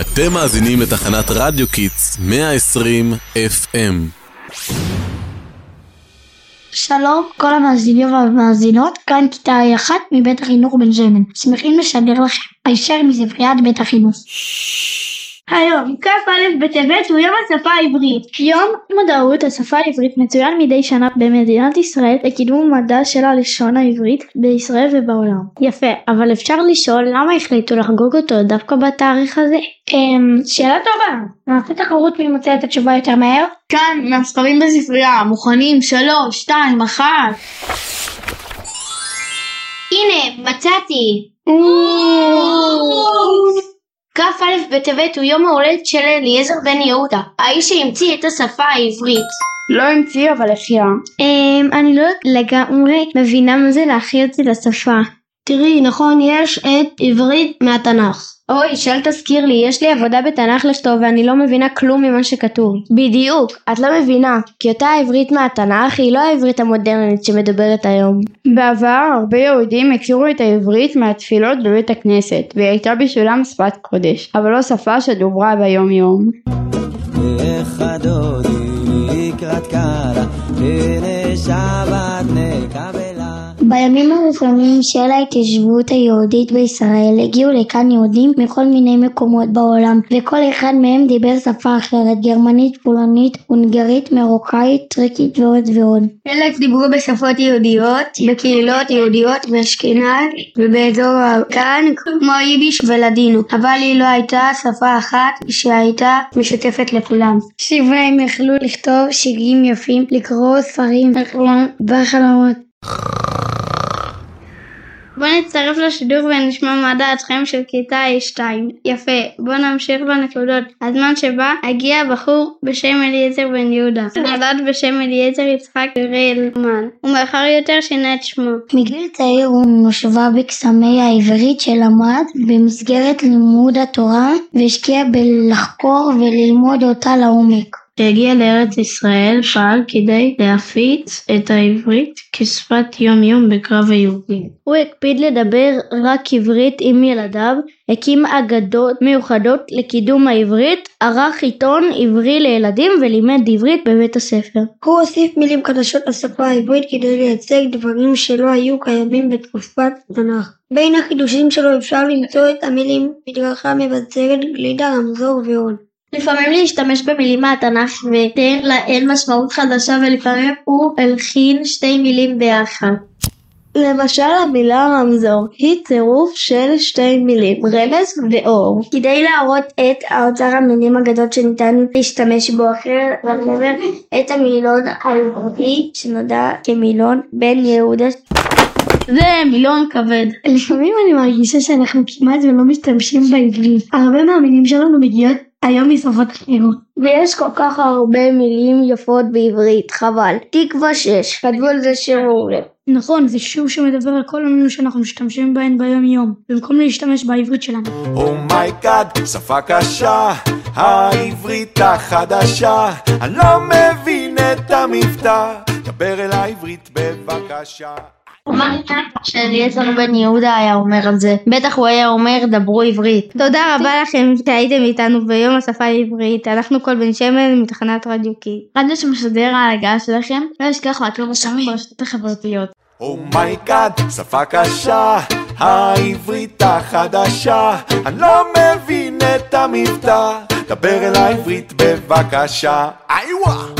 אתם מאזינים לתחנת רדיו Kids 120 FM. שלום כל המאזינים והמאזינות, כאן כיתה אחת מבית החינוך בן שמן. שמחים לשדר לכם הישר מספריית בית החינוך. היום, כ"א בטבת הוא יום השפה העברית. יום מודעות השפה העברית מצוין מדי שנה במדינת ישראל לקידום מעמדה של הלשון העברית בישראל ובעולם. יפה, אבל אפשר לשאול למה החליטו לחגוג אותו דווקא בתאריך הזה? אמ, שאלה טובה. נעשה תחרות מי מוצא את התשובה יותר מהר? כאן, מהספרים בספרייה, מוכנים? שלוש, שתיים, אחת. הנה, מצאתי. כ"א בטבת הוא יום ההולדת של אליעזר בן יהודה, האיש שהמציא את השפה העברית. לא המציא אבל החיה. אמ, אני לא לגמרי מבינה מה זה להחיות את השפה. תראי, נכון, יש את עברית מהתנ"ך. אוי, שאל תזכיר לי, יש לי עבודה בתנ"ך לכתוב ואני לא מבינה כלום ממה שכתוב. בדיוק, את לא מבינה, כי אותה העברית מהתנ"ך היא לא העברית המודרנית שמדברת היום. בעבר הרבה יהודים הכירו את העברית מהתפילות בבית הכנסת, והיא הייתה בשבילם שפת קודש, אבל לא שפה שדוברה ביום יום. לקראת קלה, הנה שבת נקבלה. בימים הראשונים של ההתיישבות היהודית בישראל הגיעו לכאן יהודים מכל מיני מקומות בעולם וכל אחד מהם דיבר שפה אחרת גרמנית, פולנית, הונגרית, מרוקאית, טריקית ועוד ועוד. חלק דיברו בשפות יהודיות, בקהילות יהודיות באשכנז ובאזור הכאן כמו יידיש ולדינו, אבל היא לא הייתה שפה אחת שהייתה משותפת לכולם. שבה הם יכלו לכתוב שירים יפים, לקרוא ספרים בחלומות. בואו נצטרף לשידור ונשמע מה דעתכם של כיתה A2. יפה, בואו נמשיך בנקודות. הזמן שבה הגיע בחור בשם אליעזר בן יהודה. נולד בשם אליעזר יצחק רלמן, ומאוחר יותר שינה את שמו. מגיל צעיר הוא מושבע בקסמי העברית שלמד במסגרת לימוד התורה והשקיע בלחקור וללמוד אותה לעומק. כשהגיע לארץ ישראל פעל כדי להפיץ את העברית כשפת יום יום בקרב היהודים. הוא הקפיד לדבר רק עברית עם ילדיו, הקים אגדות מיוחדות לקידום העברית, ערך עיתון עברי לילדים ולימד עברית בבית הספר. הוא הוסיף מילים חדשות לשפה העברית כדי לייצג דברים שלא היו קיימים בתקופת תנ"ך. בין החידושים שלו אפשר למצוא את המילים מדרכה מבצרת, גלידה, רמזור ועוד. לפעמים להשתמש במילים מהתנ"ך ותן להן משמעות חדשה ולפעמים הוא הלחין שתי מילים ביחד. למשל המילה רמזור היא צירוף של שתי מילים רמז ואור. כדי להראות את האוצר המילים הגדול שניתן להשתמש בו אחר לחבר את המילון העברי שנודע כמילון בן יהודה זה מילון כבד. לפעמים אני מרגישה שאנחנו כמעט ולא משתמשים בעברית. הרבה מהמילים שלנו מגיעות היום משפות אחרות. ויש כל כך הרבה מילים יפות בעברית, חבל. תקווה 6, כתבו על זה שיר מעולה. נכון, זה שיר שמדבר על כל המילים שאנחנו משתמשים בהן ביום יום, במקום להשתמש בעברית שלנו. oh my god, שפה קשה, העברית החדשה, אני לא מבין את המבטא, דבר אליי עברית בבקשה. מה אליעזר בן יהודה היה אומר על זה? בטח הוא היה אומר דברו עברית. תודה רבה לכם שהייתם איתנו ביום השפה העברית, אנחנו כל בן שמן מתחנת רדיו קי. רדיו שמשדר על הגל שלכם, לא לשכוח לעקוב אותנו ברשתות החברתיות. oh my god, שפה קשה, העברית החדשה, אני לא מבין את המבטא, דבר אליי עברית בבקשה. איווה!